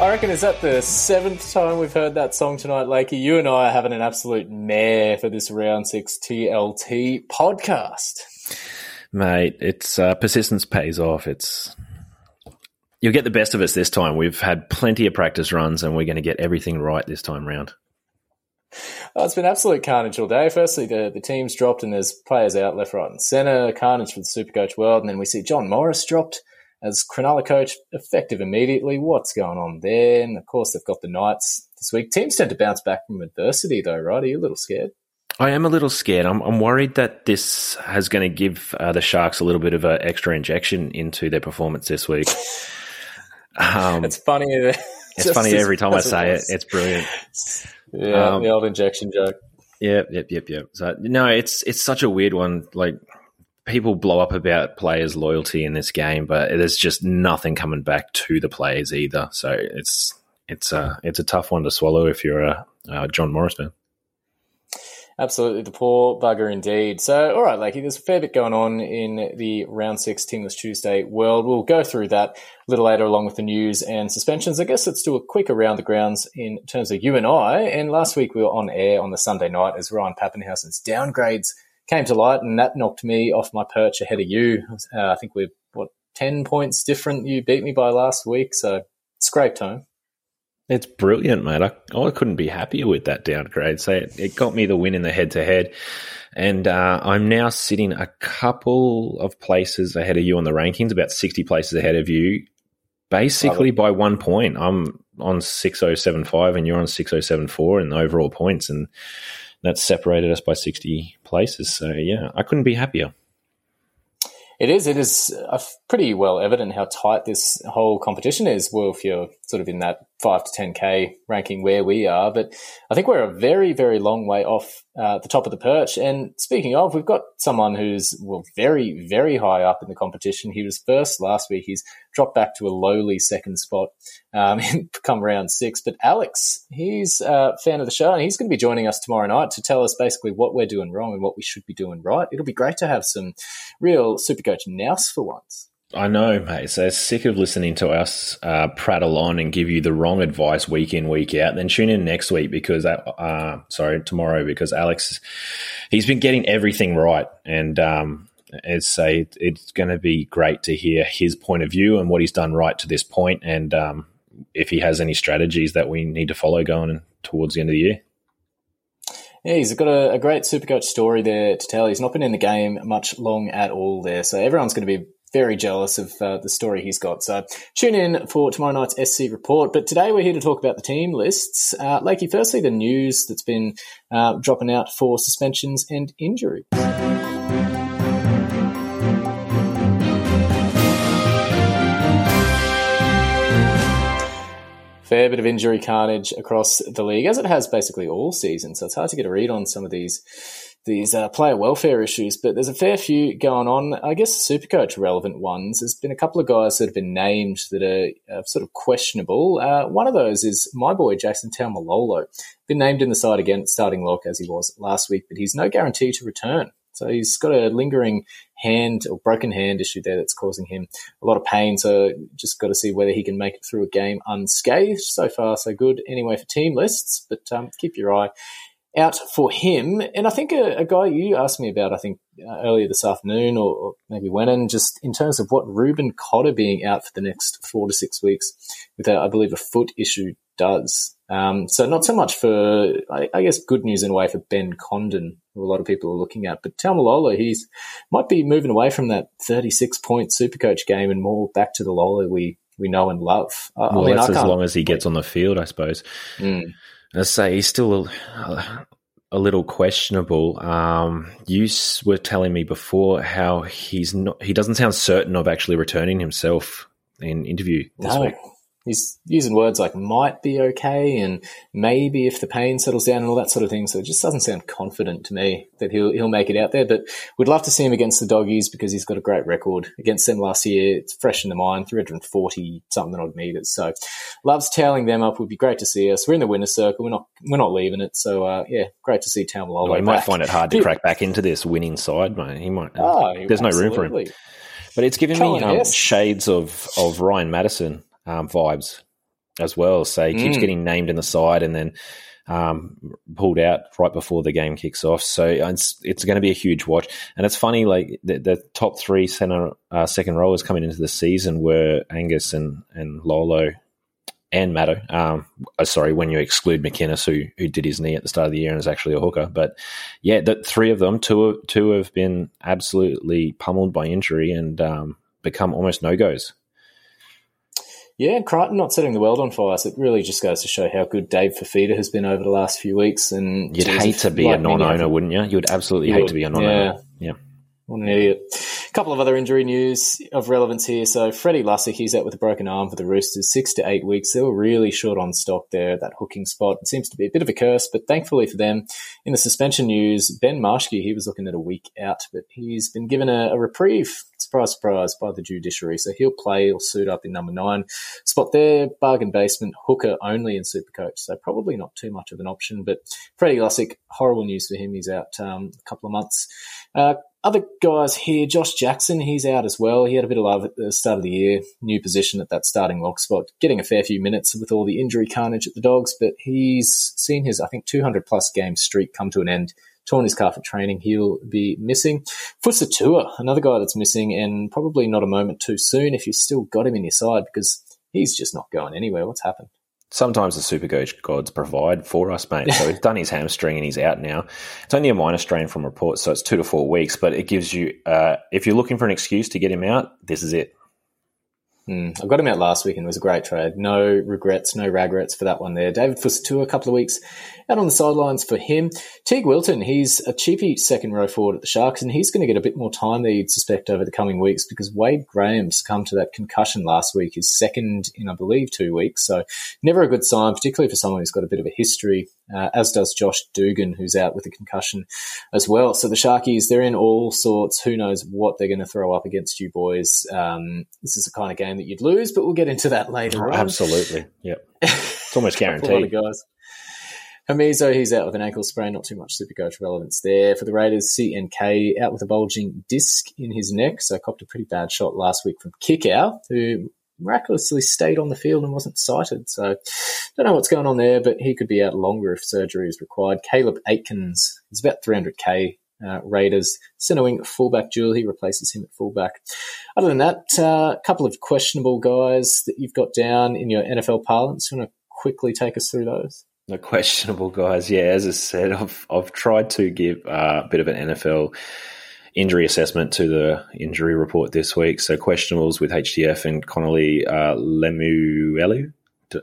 I reckon is that the seventh time we've heard that song tonight, Lakey. You and I are having an absolute mare for this round six TLT podcast. Mate, it's uh, persistence pays off. It's you'll get the best of us this time. We've had plenty of practice runs, and we're going to get everything right this time round. Oh, it's been absolute carnage all day. Firstly, the, the team's dropped and there's players out left, right, and centre. Carnage for the Supercoach world, and then we see John Morris dropped as Cronulla coach, effective immediately. What's going on there? And of course, they've got the Knights this week. Teams tend to bounce back from adversity, though, right? Are you a little scared? I am a little scared. I'm, I'm worried that this is going to give uh, the Sharks a little bit of an extra injection into their performance this week. Um, It's funny. it's funny every time I say it. It's brilliant. yeah, um, the old injection joke. Yep, yep, yep, yep. So no, it's it's such a weird one. Like people blow up about players' loyalty in this game, but there's just nothing coming back to the players either. So it's it's a it's a tough one to swallow if you're a, uh John Morris fan. Absolutely, the poor bugger indeed. So, all right, Lakey, there's a fair bit going on in the round six Team List Tuesday world. We'll go through that a little later, along with the news and suspensions. I guess let's do a quick around the grounds in terms of you and I. And last week we were on air on the Sunday night as Ryan Papenhuyzen's downgrades came to light, and that knocked me off my perch ahead of you. Uh, I think we're what ten points different. You beat me by last week, so scraped home. It's brilliant, mate. I, I couldn't be happier with that downgrade. So it, it got me the win in the head to head. And uh, I'm now sitting a couple of places ahead of you on the rankings, about 60 places ahead of you, basically by one point. I'm on 6075 and you're on 6074 in the overall points. And that's separated us by 60 places. So yeah, I couldn't be happier. It is. It is uh, pretty well evident how tight this whole competition is. Well, if you're sort of in that five to ten k ranking where we are, but I think we're a very, very long way off uh, the top of the perch. And speaking of, we've got someone who's well very, very high up in the competition. He was first last week. He's dropped back to a lowly second spot, um, come round six. But Alex, he's a fan of the show, and he's going to be joining us tomorrow night to tell us basically what we're doing wrong and what we should be doing right. It'll be great to have some real Supercoach nous for once. I know, mate. So sick of listening to us uh, prattle on and give you the wrong advice week in, week out. Then tune in next week because, uh, uh, sorry, tomorrow because Alex, he's been getting everything right, and um, it's a, it's going to be great to hear his point of view and what he's done right to this point, and um, if he has any strategies that we need to follow going towards the end of the year. Yeah, he's got a, a great Supercoach story there to tell. He's not been in the game much long at all there, so everyone's going to be very jealous of uh, the story he's got. So tune in for tomorrow night's SC report. But today we're here to talk about the team lists. Uh, Lakey, firstly, the news that's been uh, dropping out for suspensions and injury. Fair bit of injury carnage across the league, as it has basically all season. So it's hard to get a read on some of these these uh, player welfare issues, but there's a fair few going on. I guess super Supercoach relevant ones. There's been a couple of guys that have been named that are uh, sort of questionable. Uh, one of those is my boy Jason Taumalolo. Been named in the side again, starting lock as he was last week, but he's no guarantee to return. So he's got a lingering hand or broken hand issue there that's causing him a lot of pain. So just got to see whether he can make it through a game unscathed. So far, so good. Anyway, for team lists, but um, keep your eye out for him. And I think a, a guy you asked me about, I think uh, earlier this afternoon, or, or maybe when, and just in terms of what Reuben Cotter being out for the next four to six weeks with, a, I believe, a foot issue does. Um, so not so much for, I, I, guess, good news in a way for Ben Condon, who a lot of people are looking at. But Taumalolo, he's might be moving away from that 36 point Supercoach game and more back to the Lolo we we know and love. Well, I mean, that's as long as he gets on the field, I suppose. Mm. I say he's still a, a little questionable. Um, you were telling me before how he's not. He doesn't sound certain of actually returning himself in interview this no. week he's using words like might be okay and maybe if the pain settles down and all that sort of thing. So it just doesn't sound confident to me that he'll he'll make it out there. But we'd love to see him against the doggies because he's got a great record against them last year. It's fresh in the mind, 340 something odd meters. So loves toweling them up. Would be great to see us. We're in the winner's circle. We're not we're not leaving it. So uh, yeah, great to see Taumalolo. Well, he might find it hard to crack back into this winning side, mate. He might. Oh, there's absolutely. no room for him. But it's giving me um, shades of, of Ryan Matterson um, vibes as well. So he keeps mm. getting named in the side and then um, pulled out right before the game kicks off. So it's, it's going to be a huge watch. And it's funny, like the, the top three center uh, second rowers coming into the season were Angus and and Lolo and Matto. Um, uh, sorry, when you exclude McInnes, who who did his knee at the start of the year and is actually a hooker. But yeah, the three of them, two two have been absolutely pummeled by injury and um, become almost no goes. Yeah, Crichton not setting the world on fire. So it really just goes to show how good Dave Fifita has been over the last few weeks. And you'd hate to be like a non-owner, wouldn't you? You'd absolutely you hate would. to be a non-owner. Yeah. What an idiot. A couple of other injury news of relevance here. So Freddie Lussick, he's out with a broken arm for the Roosters, six to eight weeks. They were really short on stock there, that hooking spot. It seems to be a bit of a curse, but thankfully for them, in the suspension news, Ben Marschke, he was looking at a week out, but he's been given a, a reprieve surprise, surprise, by the judiciary. So he'll play, he'll suit up in number nine spot there, bargain basement, hooker only in Supercoach. So probably not too much of an option. But Freddie Lussick, horrible news for him. He's out um, a couple of months. Uh, other guys here, Josh Jackson, he's out as well. He had a bit of love at the start of the year, new position at that starting lock spot, getting a fair few minutes with all the injury carnage at the Dogs, but he's seen his, I think, 200 plus game streak come to an end torn his calf at training. He'll be missing. Fusitu'a, another guy that's missing, and probably not a moment too soon if you've still got him in your side because he's just not going anywhere. What's happened? Sometimes the super gods provide for us, mate. So he's done his hamstring and he's out now. It's only a minor strain from reports, so it's two to four weeks. But it gives you, uh, if you're looking for an excuse to get him out, this is it. Mm, I got him out last week and it was a great trade. No regrets, no regrets for that one there. David Fusitu'a, a couple of weeks out on the sidelines for him. Teig Wilton, he's a cheapy second row forward at the Sharks and he's going to get a bit more time there, you'd suspect, over the coming weeks because Wade Graham succumbed to that concussion last week, his second in, I believe, two weeks. So never a good sign, particularly for someone who's got a bit of a history, uh, as does Josh Dugan, who's out with a concussion as well. So the Sharkies, they're in all sorts. Who knows what they're going to throw up against you boys. Um, this is the kind of game that you'd lose, but we'll get into that later on. Absolutely. Yep. It's almost guaranteed. a lot of guys. Hamiso, he's out with an ankle sprain, not too much super coach relevance there. For the Raiders, CNK out with a bulging disc in his neck, so copped a pretty bad shot last week from Kikau, who miraculously stayed on the field and wasn't sighted. So don't know what's going on there, but he could be out longer if surgery is required. Caleb Aikins is about 300k. Uh, Raiders center wing fullback Jewel, he replaces him at fullback. Other than that, a uh, couple of questionable guys that you've got down in your NFL parlance. You want to quickly take us through those? The questionable guys, yeah. As I said, I've I've tried to give uh, a bit of an NFL injury assessment to the injury report this week. So questionables with HTF and Connelly uh, Lemuelu.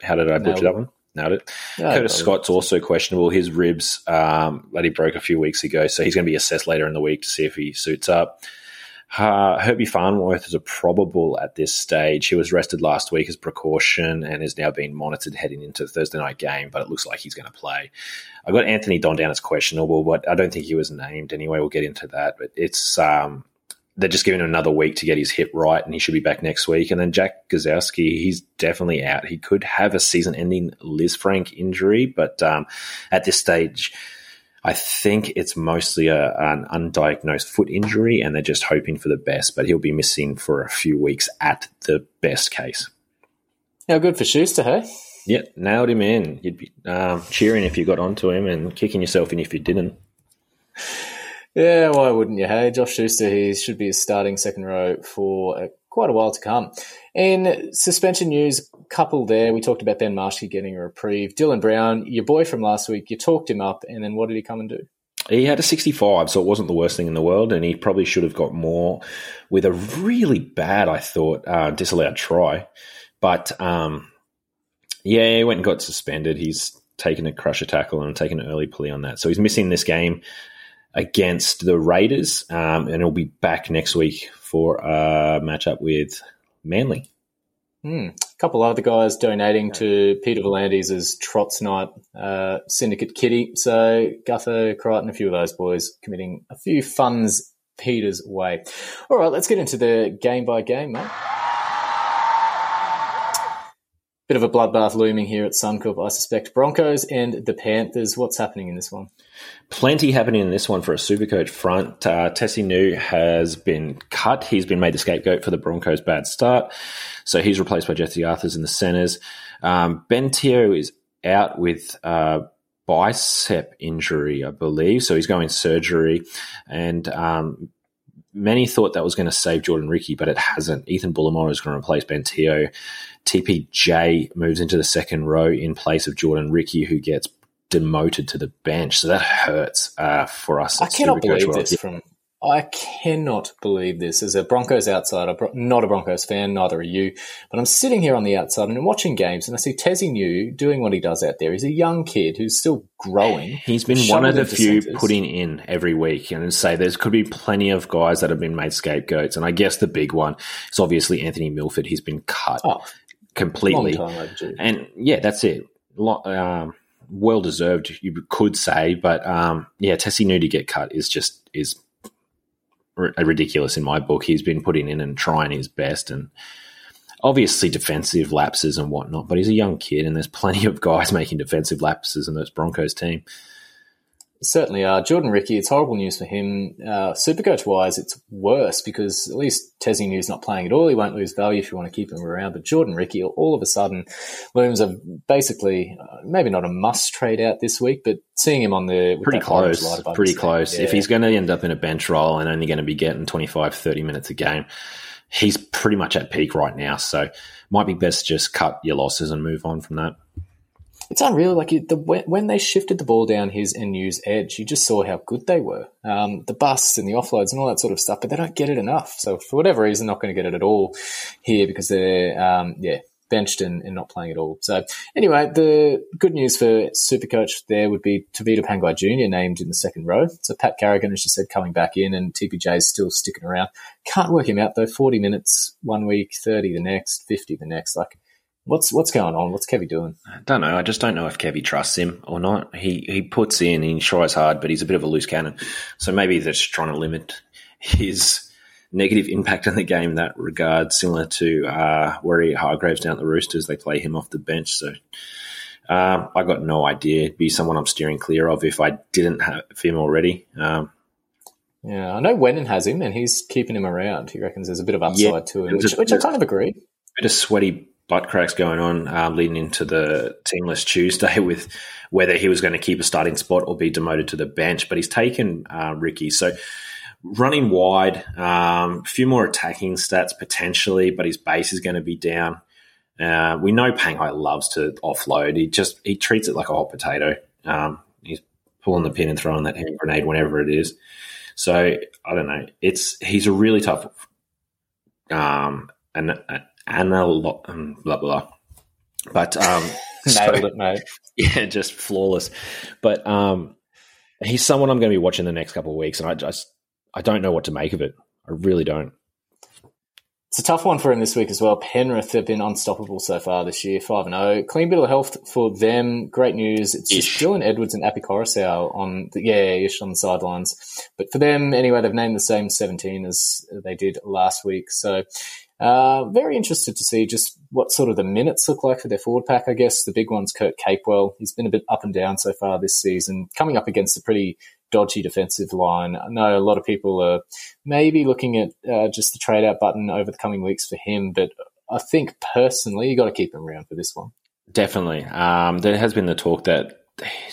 How did I butcher that one? Nailed it. Curtis Scott's also questionable. His ribs um, that he broke a few weeks ago, so he's going to be assessed later in the week to see if he suits up. Uh, Herbie Farnworth is a probable at this stage. He was rested last week as precaution and is now being monitored heading into the Thursday night game, but it looks like he's going to play. I got Anthony Don down as questionable, but I don't think he was named anyway. We'll get into that, but it's um, they're just giving him another week to get his hip right, and he should be back next week. And then Jack Gosiewski, he's definitely out. He could have a season-ending Liz Lisfranc injury, but um, at this stage I think it's mostly a, an undiagnosed foot injury, and they're just hoping for the best. But he'll be missing for a few weeks at the best case. How good for Schuster, hey? Yeah, nailed him in. You'd be um, cheering if you got onto him, and kicking yourself in if you didn't. Yeah, why wouldn't you? Hey, Josh Schuster, he should be a starting second row for a quite a while to come. In suspension news, couple there, we talked about Ben Marshy getting a reprieve. Dylan Brown, your boy from last week, you talked him up, and then what did he come and do? He had a 65, so it wasn't the worst thing in the world, and he probably should have got more with a really bad, I thought, uh, disallowed try. But um, yeah, he went and got suspended. He's taken a crusher tackle and taken an early plea on that. So he's missing this game against the Raiders, um, and he'll be back next week for a matchup with Manly. Hmm. A couple other guys donating to Peter V'landys' Trots Night uh, Syndicate Kitty. So Gutho, Crichton, a few of those boys committing a few funds Peter's way. All right, let's get into the game by game, mate. Bit of a bloodbath looming here at Suncorp, I suspect. Broncos and the Panthers. What's happening in this one? Plenty happening in this one for a Supercoach front. Uh, Tesi Niu has been cut. He's been made the scapegoat for the Broncos' bad start. So he's replaced by Jesse Arthars in the centres. Um, ben Te'o is out with uh, bicep injury, I believe. So he's going surgery. And um, many thought that was going to save Jordan Riki, but it hasn't. Ethan Bullemor is going to replace Ben Te'o. TPJ moves into the second row in place of Jordan Riki, who gets demoted to the bench. So that hurts uh, for us. I cannot believe this from. I cannot believe this. As a Broncos outsider, not a Broncos fan, neither are you, but I'm sitting here on the outside and I'm watching games and I see Tesi Niu doing what he does out there. He's a young kid who's still growing. He's been one of the few centres. putting in every week, and say there's could be plenty of guys that have been made scapegoats, and I guess the big one is obviously Anthony Milford. He's been cut Oh, completely, and yeah, that's it. Um, well deserved, you could say, but um, yeah, Tesi Niu to get cut is just is r- ridiculous in my book. He's been putting in and trying his best, and obviously defensive lapses and whatnot. But he's a young kid, and there's plenty of guys making defensive lapses in this Broncos team. Certainly are. Jordan Riki, it's horrible news for him. Uh, Supercoach wise, it's worse because at least Tesi Niu's not playing at all. He won't lose value if you want to keep him around. But Jordan Riki, all of a sudden, looms a basically uh, maybe not a must trade out this week, but seeing him on the pretty close. Pretty close. If he's going to end up in a bench role and only going to be getting 25, 30 minutes a game, he's pretty much at peak right now. So might be best just cut your losses and move on from that. It's unreal. Like the when, they shifted the ball down his and Niu's edge, you just saw how good they were. Um, the busts and the offloads and all that sort of stuff, but they don't get it enough. So for whatever reason, not going to get it at all here because they're um, yeah benched and, and not playing at all. So anyway, the good news for Supercoach there would be Tavita Pangai Jr. named in the second row. So Pat Carrigan, as you said, coming back in, and TPJ is still sticking around. Can't work him out though. Forty minutes one week, thirty the next, fifty the next. Like. What's what's going on? What's Kevy doing? I don't know. I just don't know if Kevy trusts him or not. He he puts in, he tries hard, but he's a bit of a loose cannon. So maybe they're just trying to limit his negative impact on the game in that regard, similar to uh, Waerea-Hargreaves down at the Roosters. They play him off the bench. So um, I got no idea. It'd be someone I'm steering clear of if I didn't have him already. Um, Yeah, I know Wennon has him, and he's keeping him around. He reckons there's a bit of upside Yeah, to him, which, a- which I kind of agree. bit of sweaty butt cracks going on um, leading into the team list Tuesday with whether he was going to keep a starting spot or be demoted to the bench. But he's taken uh, Riki. So running wide, um, a few more attacking stats potentially, but his base is going to be down. Uh, we know Pangai loves to offload. He just he treats it like a hot potato. Um, he's pulling the pin and throwing that hand grenade whenever it is. So I don't know. It's he's a really tough um, an analog, um, blah blah. But um, so- Nailed it, mate. yeah, just flawless. But um, he's someone I'm going to be watching the next couple of weeks, and I just I don't know what to make of it. I really don't. It's a tough one for him this week as well. Penrith have been unstoppable so far this year, five and zero. Clean bill of health for them. Great news. It's just Ish. Dylan Edwards and Api Koroisau on the, yeah, ish on the sidelines. But for them, anyway, they've named the same seventeen as they did last week. So. Uh, very interested to see just what sort of the minutes look like for their forward pack. I guess the big one's Kurt Capewell. He's been a bit up and down so far this season, coming up against a pretty dodgy defensive line. I know a lot of people are maybe looking at uh, just the trade out button over the coming weeks for him, but I think personally you got to keep him around for this one. Definitely. Um, there has been the talk that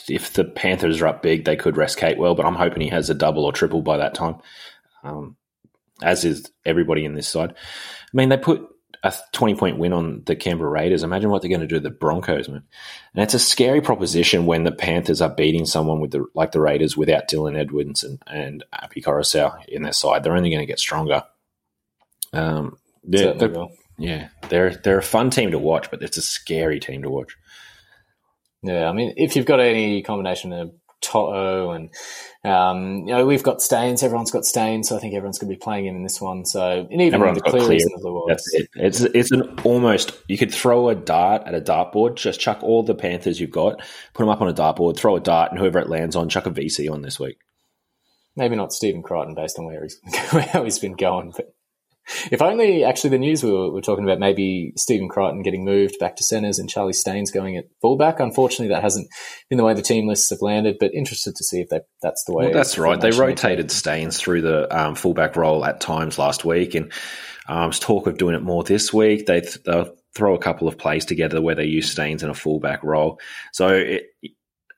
if the Panthers are up big, they could rest Capewell, but I'm hoping he has a double or triple by that time. Um, as is everybody in this side. I mean, they put a 20 point win on the Canberra Raiders. Imagine what they're going to do to the Broncos, man. And it's a scary proposition when the Panthers are beating someone with the like the Raiders without Dylan Edwards and, and Api Koroisau in their side. They're only going to get stronger. Um, they're, they're- yeah, they're they're a fun team to watch, but it's a scary team to watch. Yeah, I mean, if you've got any combination of Toto and um, you know we've got Staines, everyone's got Staines, so I think everyone's going to be playing him in this one. So and even Everyone's the Clearys clear. and the Eyes. That's it. It's it's an almost you could throw a dart at a dartboard, just chuck all the Panthers you've got, put them up on a dartboard, throw a dart, and whoever it lands on, chuck a VC on this week. Maybe not Stephen Crichton based on where he's how he's been going, but if only actually the news we were, were talking about maybe Stephen Crichton getting moved back to centres and Charlie Staines going at fullback. Unfortunately, that hasn't been the way the team lists have landed. But interested to see if they, that's the way. Well, that's right. They rotated Staines through the um, fullback role at times last week, and um, talk of doing it more this week. They they'll throw a couple of plays together where they use Staines in a fullback role. So it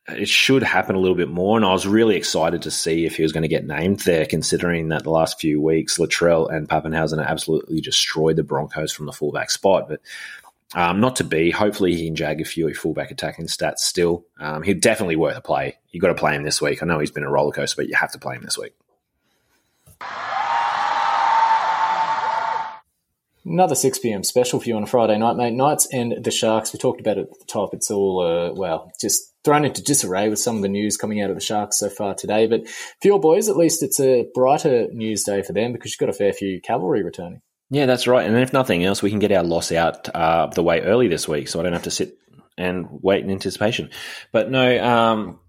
it should happen a little bit more. And I was really excited to see if he was going to get named there, considering that the last few weeks Latrell and Papenhuyzen absolutely destroyed the Broncos from the fullback spot. But um, not to be. Hopefully, he can jag a few fullback attacking stats still. Um, he's definitely worth a play. you got to play him this week. I know he's been a roller coaster, but you have to play him this week. Another 6 p.m. special for you on Friday night, mate. Knights and the Sharks. We talked about it at the top. It's all, uh, well, just thrown into disarray with some of the news coming out of the Sharks so far today. But for your boys, at least it's a brighter news day for them because you've got a fair few cavalry returning. Yeah, that's right. And if nothing else, we can get our loss out uh, the way early this week, so I don't have to sit and wait in anticipation. But no, um,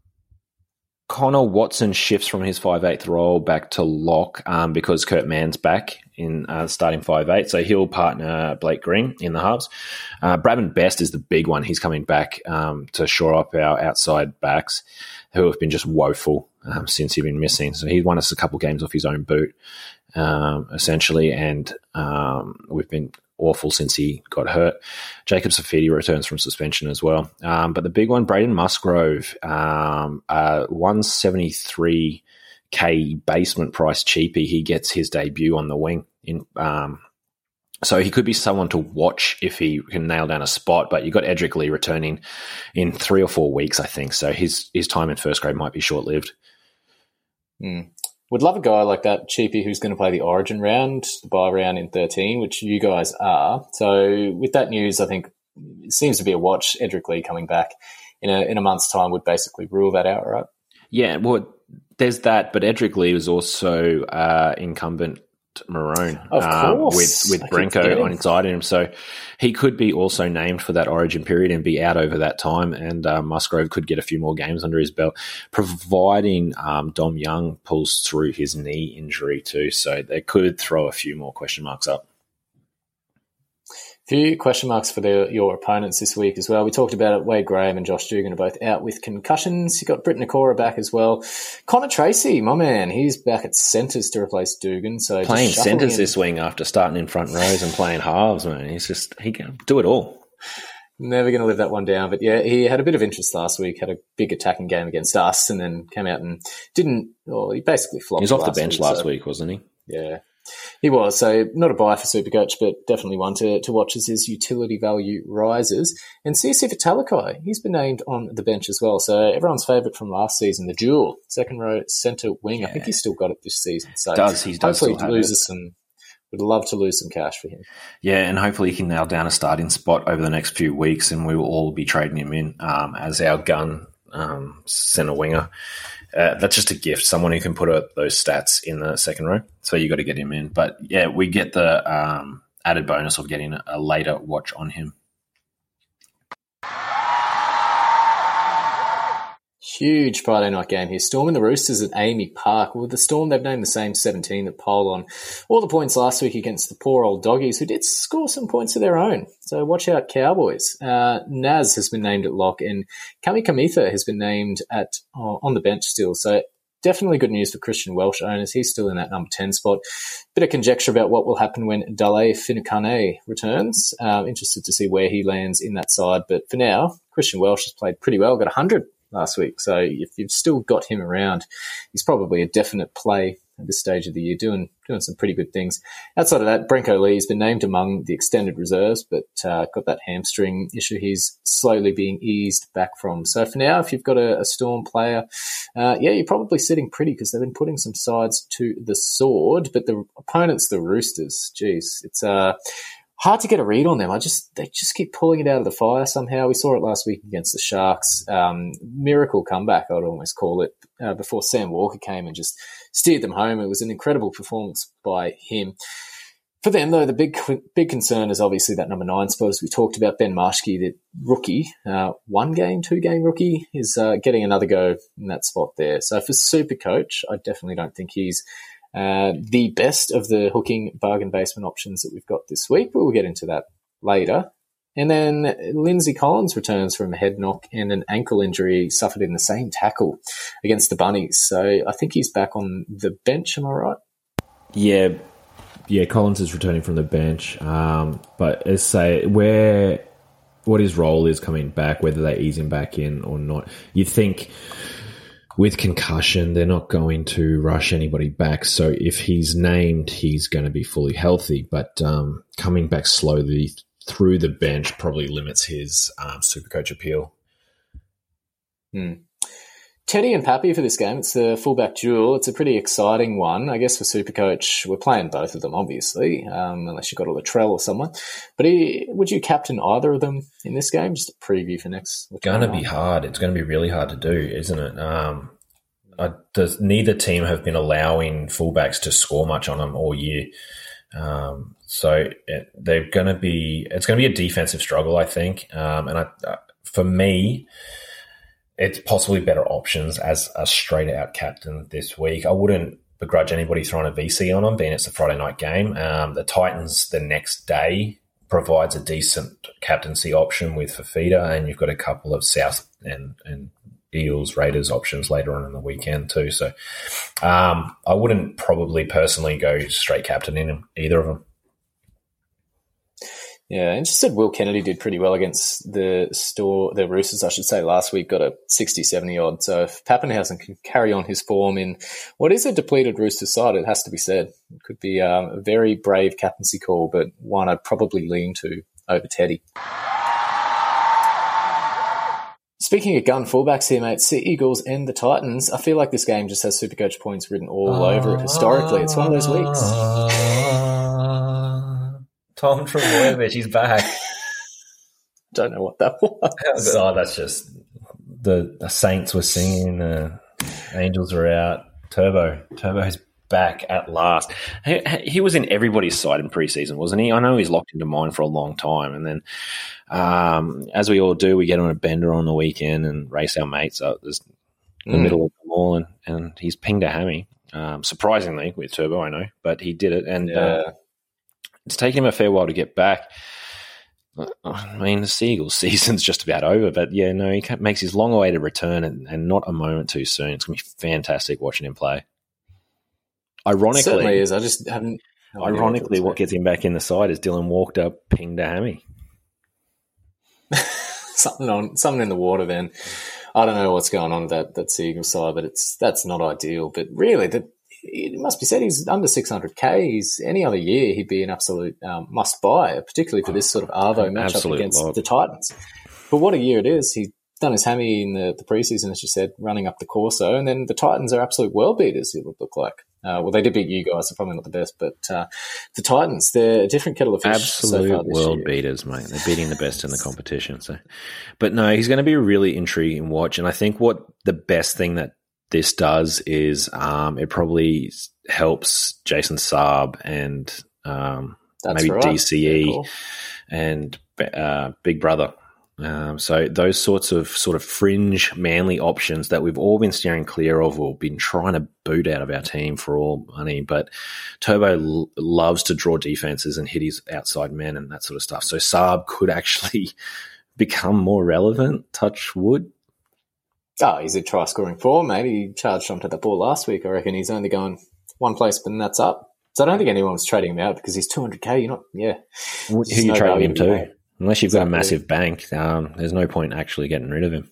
Connor Watson shifts from his 5'8 role back to lock um, because Kurt Mann's back in uh, starting 5'8. So he'll partner Blake Green in the halves. Uh, Bradman Best is the big one. He's coming back um, to shore up our outside backs who have been just woeful um, since he's been missing. So he won us a couple games off his own boot, um, essentially. And um, we've been awful since he got hurt. Jacob Saifiti returns from suspension as well. Um, but the big one, Braden Musgrove, um, uh, 173k basement price cheapy. He gets his debut on the wing in. Um, so he could be someone to watch if he can nail down a spot. But you've got Edrick Lee returning in three or four weeks, I think. So his his time in first grade might be short lived. Mm. Would love a guy like that, Cheapy, who's going to play the Origin round, the bye round in 13, which you guys are. So with that news, I think it seems to be a watch. Edrick Lee coming back in a, in a month's time would basically rule that out, right? Yeah, well, there's that, but Edrick Lee was also uh, incumbent Maroon Of um, with with I forgetting. on inside him, so he could be also named for that Origin period and be out over that time. And uh, Musgrove could get a few more games under his belt, providing um, Dom Young pulls through his knee injury too. So they could throw a few more question marks up. Few question marks for the, your opponents this week as well. We talked about it. Wade Graham and Josh Dugan are both out with concussions. You got Briton Nikora back as well. Connor Tracey, my man, he's back at centres to replace Dugan. So Playing centres this wing after starting in front rows and playing halves, man. He's just he can do it all. Never going to live that one down. But yeah, he had a bit of interest last week, had a big attacking game against us, and then came out and didn't, well, he basically flopped. He was off the bench week, last so- week, wasn't he? Yeah. He was. So not a buy for Supercoach, but definitely one to, to watch as his utility value rises. And Siosifa Talakai, he's been named on the bench as well. So everyone's favourite from last season, the dual, second row centre wing. I think he's still got it this season. So Does, he does hopefully have loses it. some would love to lose some cash for him. Yeah, and hopefully he can nail down a starting spot over the next few weeks, and we will all be trading him in um, as our gun um, centre winger. Uh, that's just a gift. Someone who can put uh those stats in the second row. So you got to get him in. But yeah, we get the um, added bonus of getting a later watch on him. Huge Friday night game here. Storm and the Roosters at AAMI Park. With the Storm, they've named the same 17 that polled on all the points last week against the poor old doggies, who did score some points of their own. So watch out, Cowboys. Uh, Naz has been named at lock, and Kamikamica has been named at uh, on the bench still. So definitely good news for Christian Welch owners. He's still in that number 10 spot. Bit of conjecture about what will happen when Dale Finucane returns. Uh, interested to see where he lands in that side. But for now, Christian Welch has played pretty well, got 100 last week. So if you've still got him around, he's probably a definite play at this stage of the year, doing doing some pretty good things. Outside of that, Brenko Lee has been named among the extended reserves, but uh, got that hamstring issue he's slowly being eased back from. So for now, if you've got a, a Storm player, uh, yeah, you're probably sitting pretty because they've been putting some sides to the sword, but the opponent's the Roosters. Jeez, it's uh, hard to get a read on them. I just they just keep pulling it out of the fire somehow. We saw it last week against the Sharks. Um, miracle comeback, I'd almost call it, uh, before Sam Walker came and just steered them home. It was an incredible performance by him. For them, though, the big big concern is obviously that number nine spot, as we talked about. Ben Marschke, the rookie, uh, one game, two game rookie, is uh, getting another go in that spot there. So for Super Coach, I definitely don't think he's uh, the best of the hooking bargain basement options that we've got this week, but we'll get into that later. And then Lindsay Collins returns from a head knock and an ankle injury suffered in the same tackle against the Bunnies. So I think he's back on the bench. Am I right? Yeah, yeah. Collins is returning from the bench, um, but as say where what his role is coming back, whether they ease him back in or not, you think with concussion they're not going to rush anybody back. So if he's named, he's going to be fully healthy. But um, coming back slowly through the bench probably limits his um, super coach appeal. Hmm. Teddy and Pappy for this game. It's the fullback duel. It's a pretty exciting one, I guess. For Supercoach, we're playing both of them, obviously, um, unless you've got a Latrell or someone. But he, would you captain either of them in this game? Just a preview for next. It's going to be hard. It's going to be really hard to do, isn't it? Um, I, does, neither team have been allowing fullbacks to score much on them all year. Um, so it, they're to be. It's going to be a defensive struggle, I think. Um, and I, uh, for me it's possibly better options as a straight out captain this week. I wouldn't begrudge anybody throwing a VC on them, being it's a Friday night game. Um, the Titans the next day provides a decent captaincy option with Fifita, and you've got a couple of South and, and Eels Raiders options later on in the weekend too. So um, I wouldn't probably personally go straight captain in either of them. Yeah, and just said Will Kennedy did pretty well against the store, the Roosters, I should say, last week, got a 60, 70 odd. So if Papenhuyzen can carry on his form in what is a depleted Roosters side, it has to be said. It could be um, a very brave captaincy call, but one I'd probably lean to over Teddy. Speaking of gun fullbacks here, mate, Sea Eagles and the Titans. I feel like this game just has Supercoach points written all over it historically. It's one of those weeks. Tom Trebojevic, he's back. Don't know what that was. oh, that's just the, the Saints were singing, the Angels were out. Turbo, Turbo's back at last. He, he was in everybody's side in preseason, wasn't he? I know he's locked into mine for a long time, and then um, as we all do, we get on a bender on the weekend and race our mates up the Mm. middle of them all, and, and he's pinged a hammy. Um, surprisingly, with Turbo, I know, but he did it, and uh, Yeah. It's taken him a fair while to get back. I mean, the Seagulls season's just about over, but yeah, no, he makes his long awaited return and, and not a moment too soon. It's going to be fantastic watching him play. It certainly Ironically, is. I just haven't. ironically, to what gets him back in the side is Dylan walked up, pinged a hammy. something on something in the water. Then I don't know what's going on with that that Seagull side, but it's that's not ideal. But really, that it must be said he's under 600k. He's any other year he'd be an absolute um, must buy, particularly for this sort of arvo matchup against lob. the Titans. But what a year it is! He's done his hammy in the, the preseason, as you said, running up the Corso, and then the Titans are absolute world beaters. It would look like. Uh, well, they did beat you guys. They're probably not the best, but uh, the Titans, they're a different kettle of fish. so Absolute far this world year. beaters, mate. They're beating the best in the competition. So, but no, he's going to be a really intriguing watch. And I think what the best thing that this does is um, it probably helps Jason Saab and um, That's maybe right. DCE call. and uh, Big Brother. Um, so those sorts of sort of fringe manly options that we've all been steering clear of or been trying to boot out of our team for all money. But Turbo l- loves to draw defenses and hit his outside men and that sort of stuff. So Saab could actually become more relevant. Touch wood. Oh, he's a try scoring forward, mate. He charged onto the ball last week. I reckon he's only going one place, but that's up. So I don't think anyone was trading him out because he's 200k. You're not, yeah. Who There's you no trading him to. Unless you've got a massive bank, um, there's no point actually getting rid of him.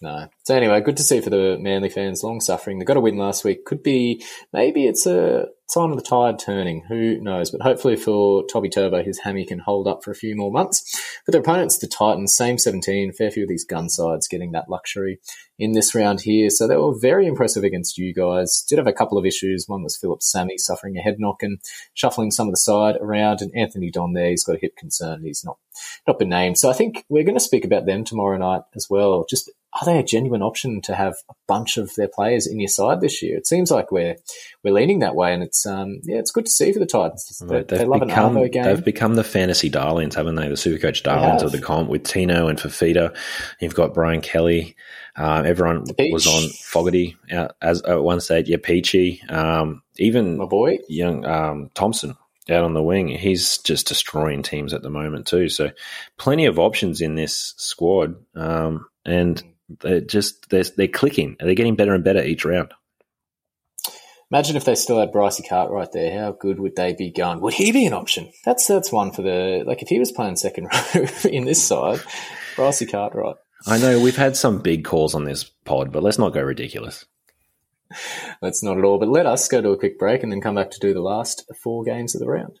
No. So anyway, good to see for the Manly fans. Long suffering. They got a win last week. Could be maybe it's a sign of the tide turning. Who knows? But hopefully for Toby Turbo, his hammy can hold up for a few more months. For their opponents, the Titans, same 17. Fair few of these gun sides getting that luxury in this round here. So they were very impressive against you guys. Did have a couple of issues. One was Phillip Sami suffering a head knock and shuffling some of the side around. And Anthony Don there, he's got a hip concern. He's not not been named. So I think we're going to speak about them tomorrow night as well. Just are they a genuine option to have a bunch of their players in your side this year? It seems like we're we're leaning that way, and it's um yeah, it's good to see for the Titans. They, They've they love become, an Arvo game. They've become the fantasy darlings, haven't they? The Supercoach darlings of the comp with Tino and Fifita. You've got Brian Kelly. Uh, everyone was on Fogarty out as at one stage. Yeah, Peachy. Um, even My boy, young um, Thompson out on the wing. He's just destroying teams at the moment too. So plenty of options in this squad, um, and they're just they're, they're clicking. And they're getting better and better each round. imagine if they still had Brycey Cartwright there. How good would they be going? Would he be an option? That's that's one for the like if he was playing second row in this side, Brycey Cartwright. I know we've had some big calls on this pod, but let's not go ridiculous. That's not at all. But let us go to a quick break and then come back to do the last four games of the round.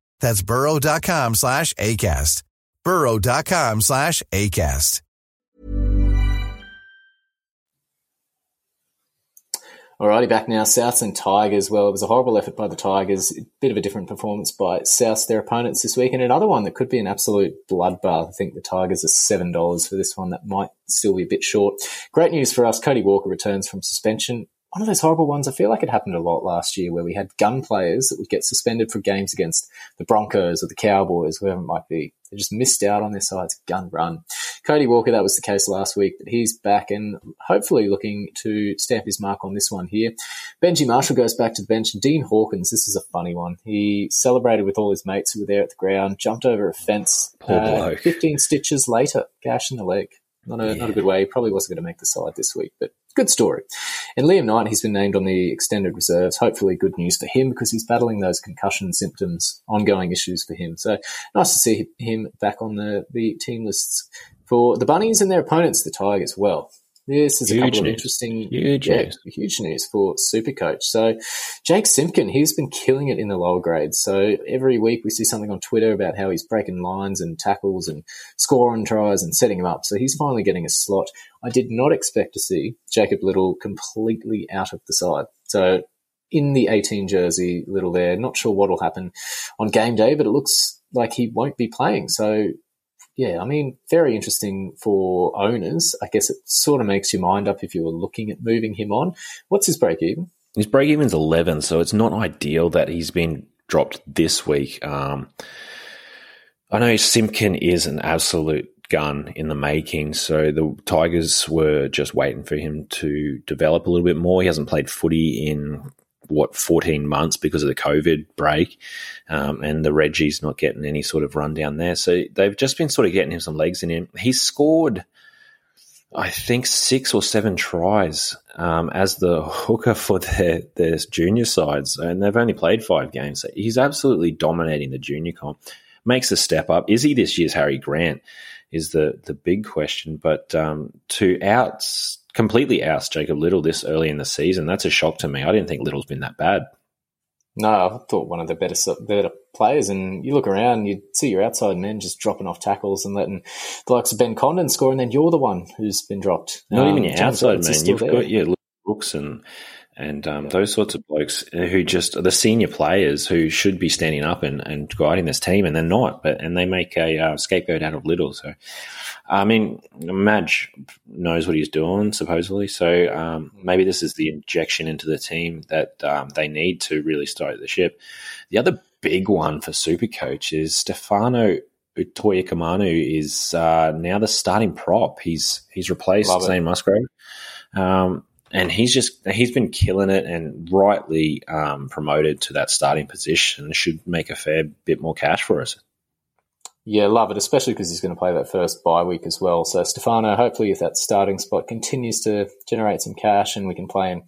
That's burrow.com slash ACAST. burrow.com slash ACAST. Alrighty, back now. Souths and Tigers. Well, it was a horrible effort by the Tigers. A bit of a different performance by Souths, their opponents this week, and another one that could be an absolute bloodbath. I think the Tigers are seven dollars for this one. That might still be a bit short. Great news for us. Cody Walker returns from suspension. One of those horrible ones. I feel like it happened a lot last year, where we had gun players that would get suspended for games against the Broncos or the Cowboys, whoever it might be. They just missed out on their side's gun run. Cody Walker, that was the case last week, but he's back and hopefully looking to stamp his mark on this one here. Benji Marshall goes back to the bench. And Dean Hawkins, this is a funny one. He celebrated with all his mates who were there at the ground, jumped over a fence. uh, Poor bloke. 15 stitches later, gash in the leg. Not a, not a good way. He probably wasn't going to make the side this week, but good story. And Liam Knight, he's been named on the extended reserves. Hopefully, good news for him because he's battling those concussion symptoms, ongoing issues for him. So nice to see him back on the, the team lists for the Bunnies and their opponents, the Tigers. Well, this is a Huge couple of news. interesting, Huge yeah, news. huge news for Supercoach. So Jake Simpkin, he's been killing it in the lower grades. So every week we see something on Twitter about how he's breaking lines and tackles and scoring tries and setting him up. So he's finally getting a slot. I did not expect to see Jacob Liddle completely out of the side. So in the 18 jersey, Liddle there. Not sure what will happen on game day, but it looks like he won't be playing. So yeah, I mean, very interesting for owners. I guess it sort of makes your mind up if you were looking at moving him on. What's his break even? His break even's 11, so it's not ideal that he's been dropped this week. Um, I know Simpkin is an absolute gun in the making, so the Tigers were just waiting for him to develop a little bit more. He hasn't played footy in what 14 months because of the COVID break, um, and the Reggie's not getting any sort of run down there. So they've just been sort of getting him some legs in him. He scored. I think six or seven tries um, as the hooker for their, their junior sides, and they've only played five games. So he's absolutely dominating the junior comp. Makes a step up. Is he this year's Harry Grant? Is the the big question. But um, to outs completely oust Jacob Liddle this early in the season, that's a shock to me. I didn't think Liddle's been that bad. No, I thought one of the better better players. And you look around, you see your outside men just dropping off tackles and letting the likes of Ben Condon score, and then you're the one who's been dropped. Not Um, even your James outside Roberts is man. still You've there. got your Brooks and and um, those sorts of blokes who just are the senior players who should be standing up and, and guiding this team, and they're not. But and they make a uh, scapegoat out of Liddle. So, I mean, Madge knows what he's doing supposedly. So um, maybe this is the injection into the team that um, they need to really start the ship. The other big one for Supercoach is Stefano Utoikamanu is uh, now the starting prop. He's he's replaced Love it. Zane Musgrove. Um, and he's just he's been killing it and rightly um, promoted to that starting position. Should make a fair bit more cash for us. Yeah, love it, especially because he's going to play that first bye week as well. So Stefano, hopefully, if that starting spot continues to generate some cash and we can play him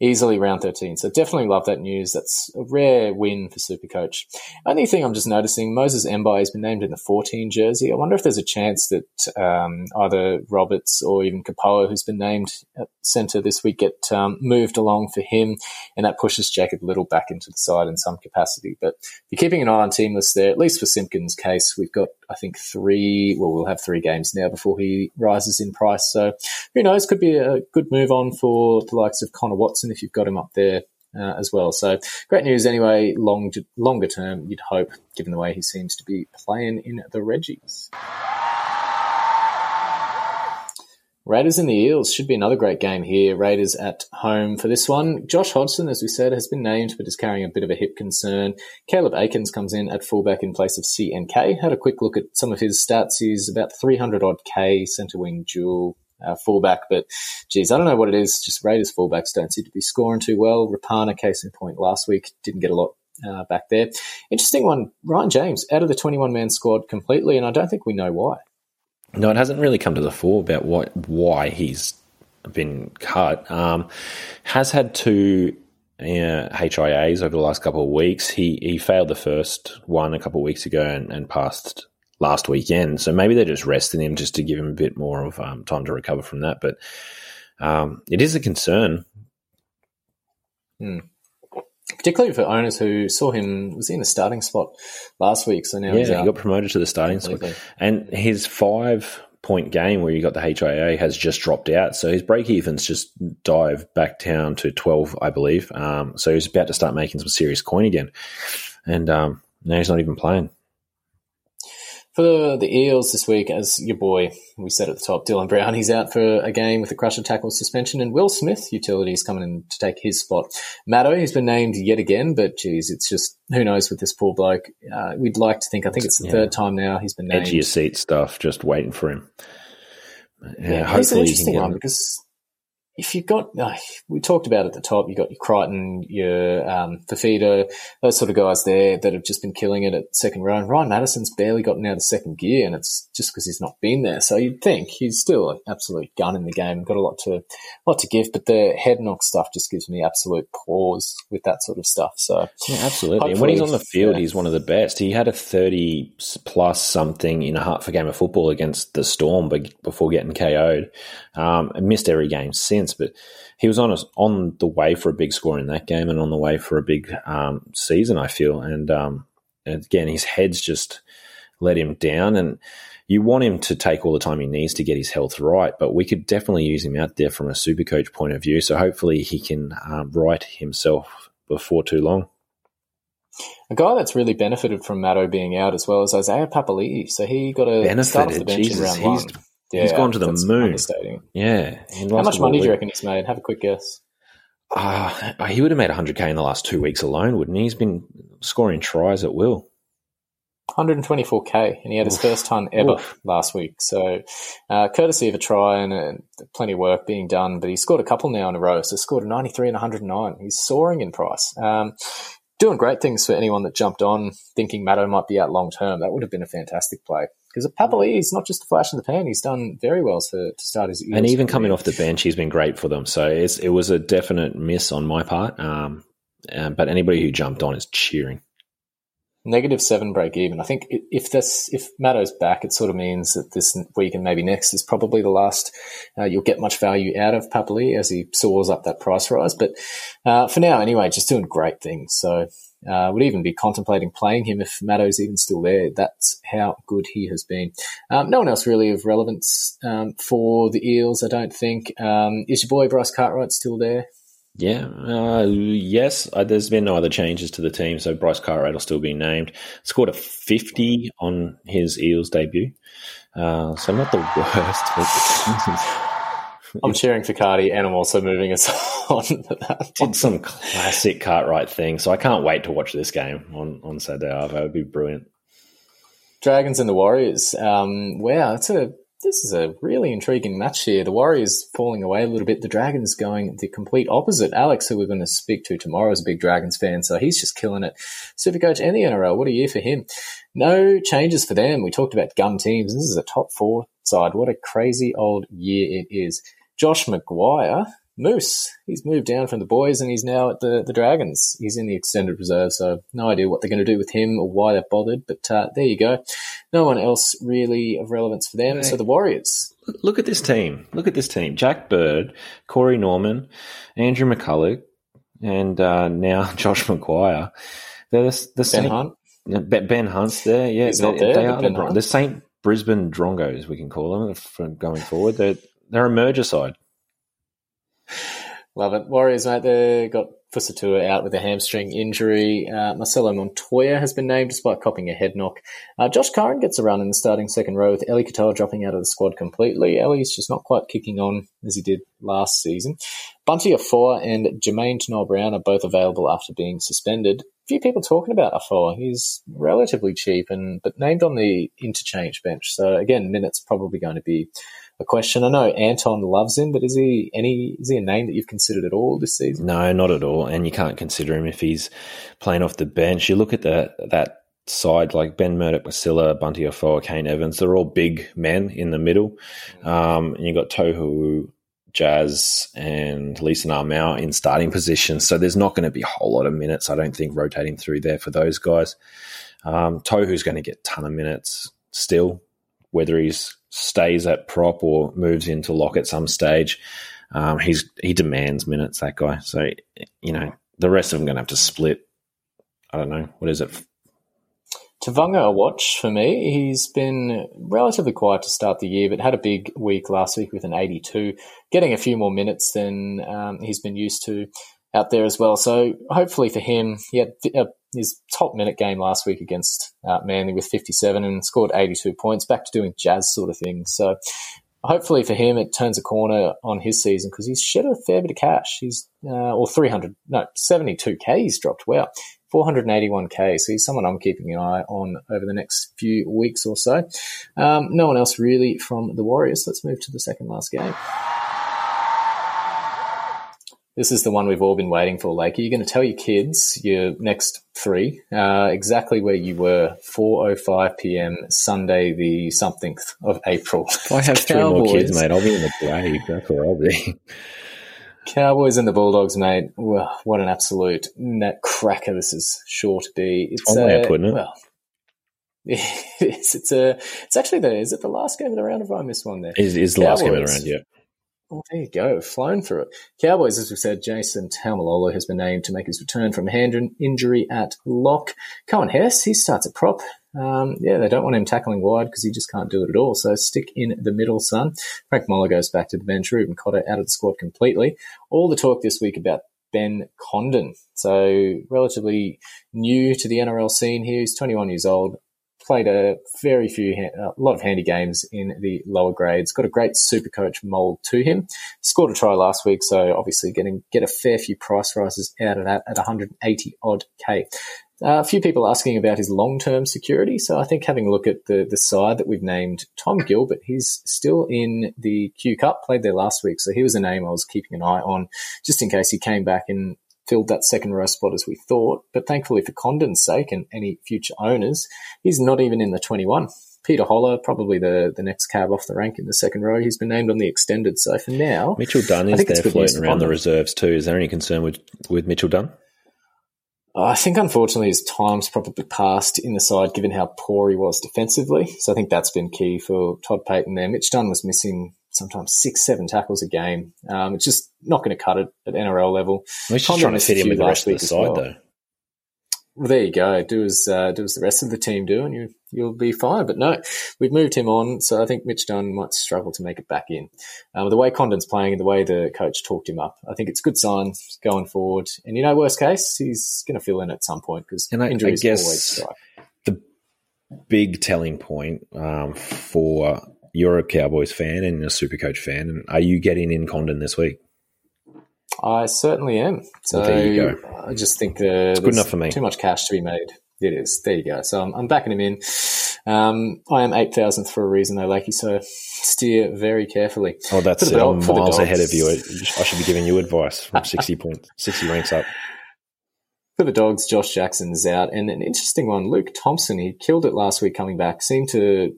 easily round 13. So definitely love that news. That's a rare win for Supercoach. Only thing I'm just noticing, Moses Mbye has been named in the 14 jersey. I wonder if there's a chance that um, either Roberts or even Kapoa, who's been named at centre this week, get um, moved along for him, and that pushes Jacob Liddle back into the side in some capacity. But if you're keeping an eye on team lists there, at least for Simpkin's case, we've got, I think, three, well, we'll have three games now before he rises in price. So who knows? Could be a good move on for the likes of Connor Watson if you've got him up there. Uh, as well, so great news anyway. Long, longer term, you'd hope, given the way he seems to be playing in the Reggies. Raiders and the Eels should be another great game here. Raiders at home for this one. Josh Hodgson, as we said, has been named but is carrying a bit of a hip concern. Caleb Aikins comes in at fullback in place of CNK. Had a quick look at some of his stats. He's about 300 odd K, centre wing dual. Uh, fullback, but geez, I don't know what it is. Just Raiders fullbacks don't seem to be scoring too well. Rapana, case in point, last week didn't get a lot uh, back there. Interesting one, Ryan James out of the 21 man squad completely, and I don't think we know why. No, it hasn't really come to the fore about what why he's been cut. Um, has had two uh, HIAs over the last couple of weeks. He he failed the first one a couple of weeks ago and, and passed last weekend. So maybe they're just resting him just to give him a bit more of um, time to recover from that. But um, it is a concern. Particularly for owners who saw him was he in the starting spot last week, so now he's Yeah, he got promoted to the starting. Completely. And his five point game where you got the HIA has just dropped out. So his break evens just dive back down to 12, I believe. Um, so he's about to start making some serious coin again. And um, now he's not even playing. For the Eels this week, as your boy, we said at the top, Dylan Brown, he's out for a game with a crusher tackle suspension, and Will Smith, utilities, coming in to take his spot. Matto, he's been named yet again, but geez, it's just, who knows with this poor bloke. Uh, we'd like to think, I think it's the Yeah. third time now he's been named. Edge of your seat stuff, just waiting for him. Yeah, Yeah, he's an hopefully he can interesting get one because if you've got, uh, we talked about at the top, you've got your Crichton, your um, Fifita, those sort of guys there that have just been killing it at second row. And Ryan Matterson's barely gotten out of second gear, and it's just because he's not been there. So you'd think he's still an absolute gun in the game, got a lot to, lot to give. But the head knock stuff just gives me absolute pause with that sort of stuff. So Yeah, absolutely. And when he's on the field, yeah. he's one of the best. He had a 30 plus something in a heart for game of football against the Storm be- before getting KO'd. Um, missed every game since, but he was on us on the way for a big score in that game and on the way for a big um, season, I feel. And, um, and again, his head's just let him down. And you want him to take all the time he needs to get his health right, but we could definitely use him out there from a super coach point of view. So hopefully he can um, right himself before too long. a guy that's really benefited from Matto being out as well is Isaiah Papali'i. So he got a start off the Benefited, bench Jesus, in round he's- one. he's gone to the moon. Yeah. How much money do you reckon he's made? Have a quick guess. Uh, he would have made 100k in the last two weeks alone, wouldn't he? He's been scoring tries at will. 124k, and he had his first ton ever Oof. last week. So, uh, courtesy of a try and uh, plenty of work being done, but he scored a couple now in a row. So, scored a 93 and 109. He's soaring in price. Um, doing great things for anyone that jumped on thinking Matto might be out long term. That would have been a fantastic play. Because Papali is not just a flash in the pan. He's done very well to, to start his And even career. coming off the bench, he's been great for them. So it's, it was a definite miss on my part. Um, uh, but anybody who jumped on is cheering. negative seven break even. I think if this if Matto's back, it sort of means that this week and maybe next is probably the last uh, you'll get much value out of Papali as he soars up that price rise. But uh, for now, anyway, just doing great things. So. Uh, would even be contemplating playing him if Matto's even still there. That's how good he has been. Um, no one else really of relevance um, for the Eels, I don't think. Um, is your boy Bryce Cartwright still there? Yeah, uh, yes. Uh, there's been no other changes to the team, so Bryce Cartwright will still be named. Scored a 50 on his Eels debut, uh, so not the worst. I'm cheering for Cardi, and I'm also moving us on. did some classic Cartwright thing, so I can't wait to watch this game on on Saturday. Arvo. It would be brilliant. Dragons and the Warriors. Um, wow, it's a this is a really intriguing match here. The Warriors falling away a little bit. The Dragons going the complete opposite. Alex, who we're going to speak to tomorrow, is a big Dragons fan, so he's just killing it. Supercoach and the NRL, what a year for him. No changes for them. We talked about gun teams. This is a top four side. What a crazy old year it is. Josh McGuire, Moose, he's moved down from the boys and he's now at the, the Dragons. He's in the extended reserve, so no idea what they're going to do with him or why they've bothered, but uh, there you go. No one else really of relevance for them. So the Warriors, Look at this team. Look at this team. Jack Bird, Corey Norman, Andrew McCullough, and uh, now Josh McGuire. They're the, the Ben same. Hunt. Ben Hunt's there. Yeah, He's they, not there, they are the, Hunt. the Saint Brisbane Drongos. We can call them from going forward. They're they're a merger side. Love it. Warriors, mate, they got Fusitua out with a hamstring injury. Uh, Marcelo Montoya has been named despite copping a head knock. Uh, Josh Curran gets a run in the starting second row with Ellie Katoa dropping out of the squad completely. Ellie's just not quite kicking on as he did last season. Bunty Afoa and Jamayne Taunoa-Brown are both available after being suspended. few people talking about Afoa. He's relatively cheap and but named on the interchange bench. So again, minutes probably going to be a question. I know Anton loves him, but is he any is he a name that you've considered at all this season? No, not at all. And you can't consider him if he's playing off the bench. You look at the that side like Ben Murdoch-Masila, Bunty Afoa, Kane Evans. They're all big men in the middle. Um, and you have got Tohu, Jazz, and Lisa Armau in starting positions. So there's not going to be a whole lot of minutes. I don't think rotating through there for those guys. Um, Tohu's going to get ton of minutes still, whether he's stays at prop or moves into lock at some stage. Um, he's he demands minutes. That guy. So you know the rest of them going to have to split. I don't know what is it. Tevaga a watch for me. He's been relatively quiet to start the year, but had a big week last week with an 82, getting a few more minutes than um, he's been used to out there as well. So hopefully for him, he had uh, his top minute game last week against uh, Manly with 57 and scored 82 points, back to doing jazz sort of things. So hopefully for him, it turns a corner on his season because he's shed a fair bit of cash. He's uh, or 300, no, 72k he's dropped. Wow. 481k. So he's someone I'm keeping an eye on over the next few weeks or so. Um, no one else really from the Warriors. Let's move to the second last game. This is the one we've all been waiting for, Lake. Are you going to tell your kids your next three uh, exactly where you were 4:05 p.m. Sunday, the something of April? If I have three more kids, mate, I'll be in the grave. That's where I'll be. Cowboys and the Bulldogs, mate. Well, what an absolute net cracker this is sure to be. It's One way of uh, putting it. Well, it's it's a it's actually the is it the last game of the round? If I missed one there? Is is the last game of the round? Yeah. Well, there you go, flown through it. Cowboys, as we said, Jason Taumalolo has been named to make his return from hand injury at lock. Coen Hess, he starts at prop. Um, yeah, they don't want him tackling wide because he just can't do it at all. So stick in the middle, son. Frank Muller goes back to the bench. Reuben Cotter out of the squad completely. All the talk this week about Ben Condon. So relatively new to the NRL scene here. He's 21 years old played a very few, a lot of handy games in the lower grades. Got a great super coach mold to him. Scored a try last week, so obviously getting get a fair few price rises out of that at 180 odd k. Uh, a few people asking about his long term security. So I think having a look at the the side that we've named Tom Gilbert, he's still in the Q Cup, played there last week, so he was a name I was keeping an eye on just in case he came back and filled that second row spot as we thought. But thankfully for Condon's sake and any future owners, he's not even in the 21. Peter Hola, probably the, the next cab off the rank in the second row. He's been named on the extended. So for now, Mitchell Dunn is there floating around the reserves too. Is there any concern with, with Mitchell Dunn? I think unfortunately his time's probably passed in the side given how poor he was defensively. So I think that's been key for Todd Payten there. Mitch Dunn was missing sometimes six, seven tackles a game. Um, it's just not going to cut it at NRL level. We're just trying to fit in with the rest of the side well. though. Well, there you go. Do as uh, do as the rest of the team do, and you you'll be fine. But no, we've moved him on, so I think Mitch Dunn might struggle to make it back in. Um, the way Condon's playing and the way the coach talked him up, I think it's good signs going forward. And you know, worst case, he's going to fill in at some point because And I- I injuries always strike. the big telling point um, for you're a Cowboys fan and a Supercoach fan, and are you getting in Condon this week? I certainly am. So Well, there you go. I just think uh, there's good enough for me. Too much cash to be made. It is. There you go. So I'm, I'm backing him in. Um, I am eight thousandth for a reason though, Lakey. So steer very carefully. Oh, that's it. I'm miles ahead of you. I should be giving you advice from 60 points, 60 ranks up. For the dogs, Josh Jackson is out. And an interesting one, Luke Thompson, he killed it last week coming back, seemed to,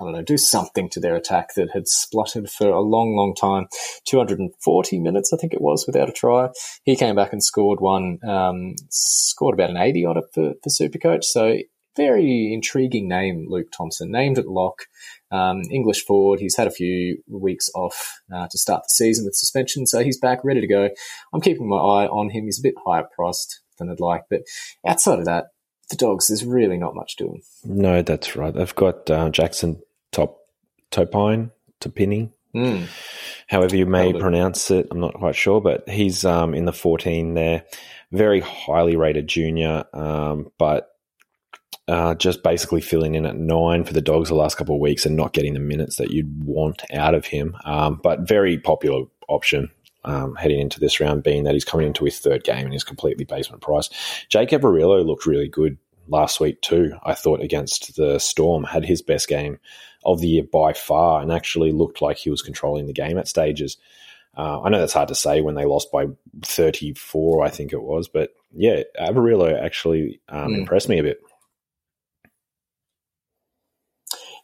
I don't know, do something to their attack that had spluttered for a long, long time. 240 minutes, I think it was, without a try. He came back and scored one, um, scored about an 80 on it for, for Supercoach. So very intriguing name, Luke Thompson, named at lock. Um, English forward. He's had a few weeks off uh, to start the season with suspension, so he's back, ready to go. I'm keeping my eye on him. He's a bit higher priced than I'd like, but outside of that, the dogs, there's really not much doing. No, that's right. They've got uh, Jackson Top Topine, Topini, Mm. however you may That'll pronounce it. I'm not quite sure, but he's um, in the 14 there. Very highly rated junior, um, but uh, just basically filling in at nine for the dogs the last couple of weeks and not getting the minutes that you'd want out of him. Um, but very popular option. Um, heading into this round, being that he's coming into his third game and he's completely basement price. Jake Averillo looked really good last week too. I thought against the Storm had his best game of the year by far, and actually looked like he was controlling the game at stages. Uh, I know that's hard to say when they lost by 34, I think it was, but yeah, Averillo actually um, Mm. impressed me a bit.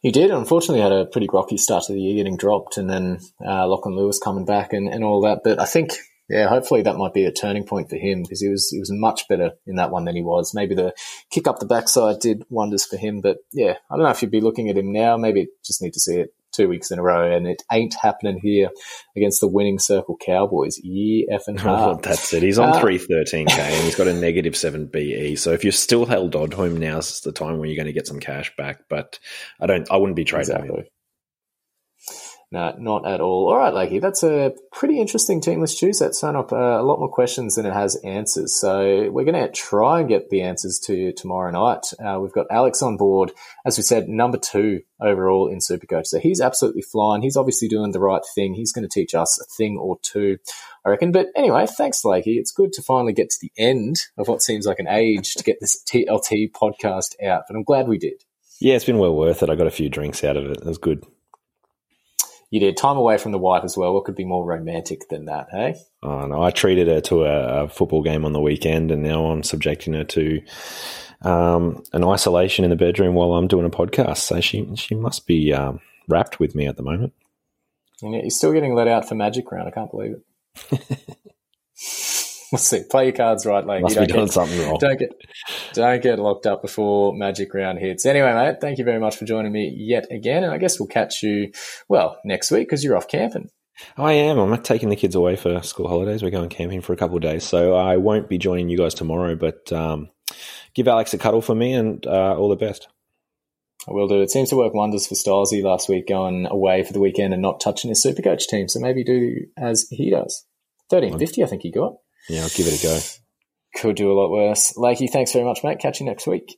He did. Unfortunately, had a pretty rocky start to the year, getting dropped, and then uh, Lachlan Lewis coming back and, and all that. But I think, yeah, hopefully that might be a turning point for him because he was he was much better in that one than he was. Maybe the kick up the backside did wonders for him. But yeah, I don't know if you'd be looking at him now. Maybe just need to see it two weeks in a row, and it ain't happening here against the winning circle Cowboys. F and Oh, that's it. He's on Uh, 313k and he's got a negative 7 BE. So if you're still held on to him, now's the time where you're going to get some cash back. But I don't. I wouldn't be trading him. No, not at all. All right, Lakey, that's a pretty interesting team. Let's choose that. Sign up uh, a lot more questions than it has answers. So we're going to try and get the answers to tomorrow night. Uh, we've got Alex on board, as we said, number two overall in Supercoach. So he's absolutely flying. He's obviously doing the right thing. He's going to teach us a thing or two, I reckon. But anyway, thanks, Lakey. It's good to finally get to the end of what seems like an age to get this TLT podcast out, but I'm glad we did. Yeah, it's been well worth it. I got a few drinks out of it. It was good. You did time away from the wife as well. What could be more romantic than that, hey? Oh, no, I treated her to a, a football game on the weekend, and now I'm subjecting her to um, an isolation in the bedroom while I'm doing a podcast. So she she must be um, wrapped with me at the moment. And yet you're still getting let out for Magic Round. I can't believe it. we'll see. Play your cards right, like Must you be don't doing get, something wrong. don't get don't get locked up before Magic Round hits. Anyway, mate, thank you very much for joining me yet again, and I guess we'll catch you well next week because you're off camping. I am. I'm taking the kids away for school holidays. We're going camping for a couple of days, so I won't be joining you guys tomorrow. But um, give Alex a cuddle for me, and uh, all the best. I will do. It seems to work wonders for Stylesy last week going away for the weekend and not touching his Supercoach team. So maybe do as he does. Thirteen fifty, I think he got. Yeah, I'll give it a go. Could do a lot worse. Lakey, thanks very much, mate. Catch you next week.